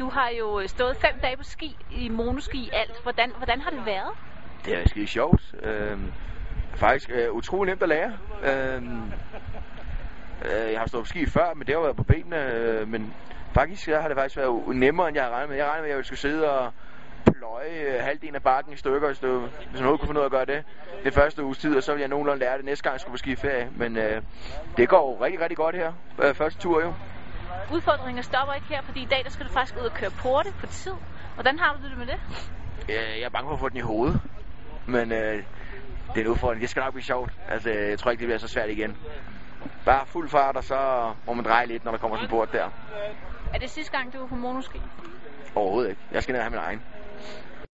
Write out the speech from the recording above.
Du har jo stået fem dage på ski i monoski alt. Hvordan, hvordan har det været? Det er skide sjovt. Øhm, faktisk øh, utrolig nemt at lære. Øhm, øh, jeg har stået på ski før, men det har været på benene. Øh, men faktisk har det faktisk været nemmere, end jeg havde regnet med. Jeg regnede med, at jeg skulle sidde og pløje øh, halvdelen af bakken i stykker, hvis, du, hvis man kunne finde ud af at gøre det. Det første uges tid, og så vil jeg nogenlunde lære det næste gang, jeg skulle på skiferie. Men øh, det går jo rigtig, rigtig godt her. Øh, første tur jo. Udfordringer stopper ikke her, fordi i dag der skal du faktisk ud og køre porte på tid. Hvordan har du det med det? Jeg er bange for at få den i hovedet. Men øh, det er en udfordring. Det skal nok blive sjovt. Altså, jeg tror ikke, det bliver så svært igen. Bare fuld fart, og så må man dreje lidt, når der kommer sådan en port der. Er det sidste gang, du er på monoski? Overhovedet ikke. Jeg skal ned og have min egen.